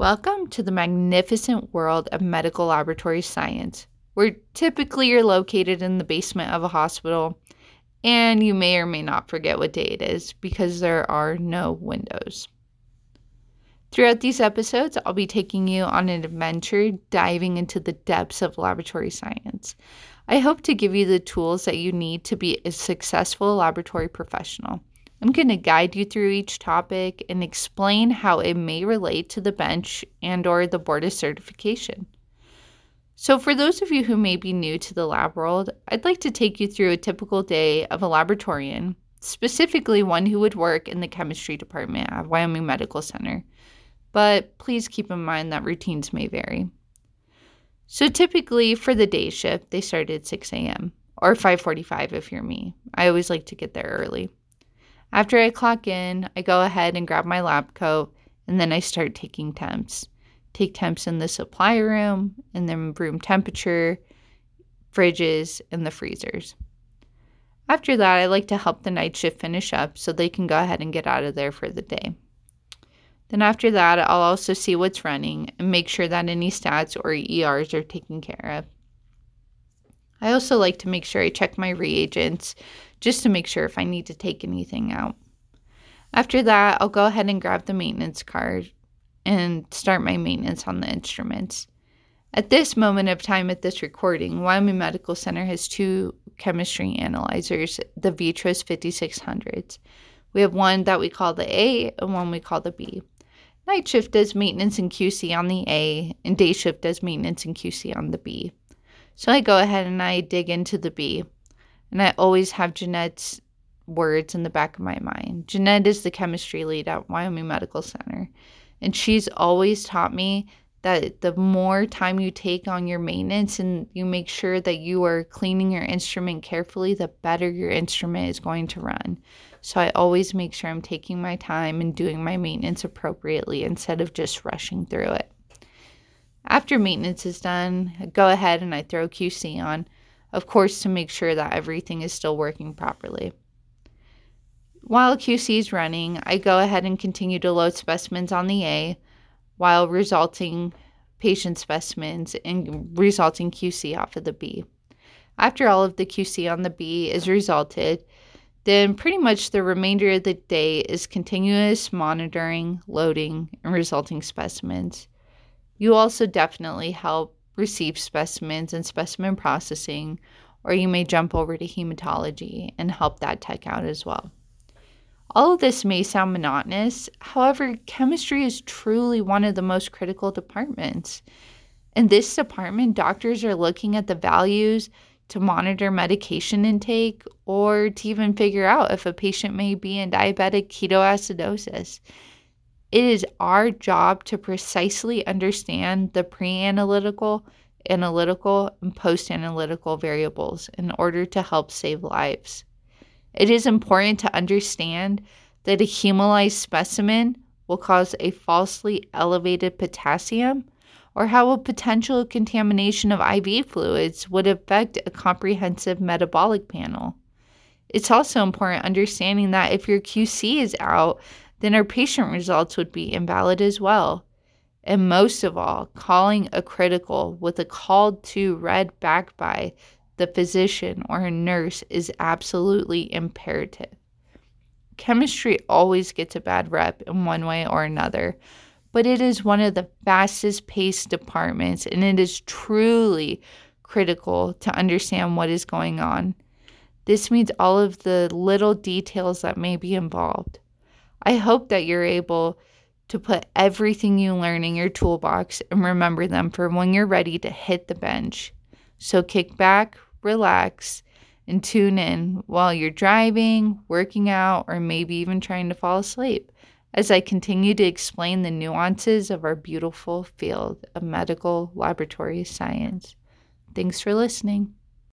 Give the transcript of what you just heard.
Welcome to the magnificent world of medical laboratory science, where typically you're located in the basement of a hospital and you may or may not forget what day it is because there are no windows. Throughout these episodes, I'll be taking you on an adventure diving into the depths of laboratory science. I hope to give you the tools that you need to be a successful laboratory professional. I'm going to guide you through each topic and explain how it may relate to the bench and or the board of certification. So for those of you who may be new to the lab world, I'd like to take you through a typical day of a laboratorian, specifically one who would work in the chemistry department at Wyoming Medical Center. But please keep in mind that routines may vary. So typically for the day shift, they start at 6 a.m. or 5:45 if you're me. I always like to get there early. After I clock in, I go ahead and grab my lab coat and then I start taking temps. Take temps in the supply room and then room temperature, fridges, and the freezers. After that, I like to help the night shift finish up so they can go ahead and get out of there for the day. Then, after that, I'll also see what's running and make sure that any stats or ERs are taken care of. I also like to make sure I check my reagents just to make sure if I need to take anything out. After that, I'll go ahead and grab the maintenance card and start my maintenance on the instruments. At this moment of time at this recording, Wyoming Medical Center has two chemistry analyzers, the Vitros 5600s. We have one that we call the A and one we call the B. Night shift does maintenance and QC on the A, and day shift does maintenance and QC on the B. So I go ahead and I dig into the B. And I always have Jeanette's words in the back of my mind. Jeanette is the chemistry lead at Wyoming Medical Center. And she's always taught me that the more time you take on your maintenance and you make sure that you are cleaning your instrument carefully, the better your instrument is going to run. So I always make sure I'm taking my time and doing my maintenance appropriately instead of just rushing through it. After maintenance is done, I go ahead and I throw QC on of course, to make sure that everything is still working properly. While QC is running, I go ahead and continue to load specimens on the A while resulting patient specimens and resulting QC off of the B. After all of the QC on the B is resulted, then pretty much the remainder of the day is continuous monitoring, loading, and resulting specimens. You also definitely help receive specimens and specimen processing, or you may jump over to hematology and help that tech out as well. All of this may sound monotonous, however, chemistry is truly one of the most critical departments. In this department, doctors are looking at the values to monitor medication intake or to even figure out if a patient may be in diabetic ketoacidosis. It is our job to precisely understand the pre analytical, analytical, and post analytical variables in order to help save lives. It is important to understand that a hemolyzed specimen will cause a falsely elevated potassium or how a potential contamination of IV fluids would affect a comprehensive metabolic panel. It's also important understanding that if your QC is out, then our patient results would be invalid as well. And most of all, calling a critical with a called to read back by the physician or a nurse is absolutely imperative. Chemistry always gets a bad rep in one way or another, but it is one of the fastest paced departments and it is truly critical to understand what is going on. This means all of the little details that may be involved. I hope that you're able to put everything you learn in your toolbox and remember them for when you're ready to hit the bench. So kick back, relax, and tune in while you're driving, working out, or maybe even trying to fall asleep as I continue to explain the nuances of our beautiful field of medical laboratory science. Thanks for listening.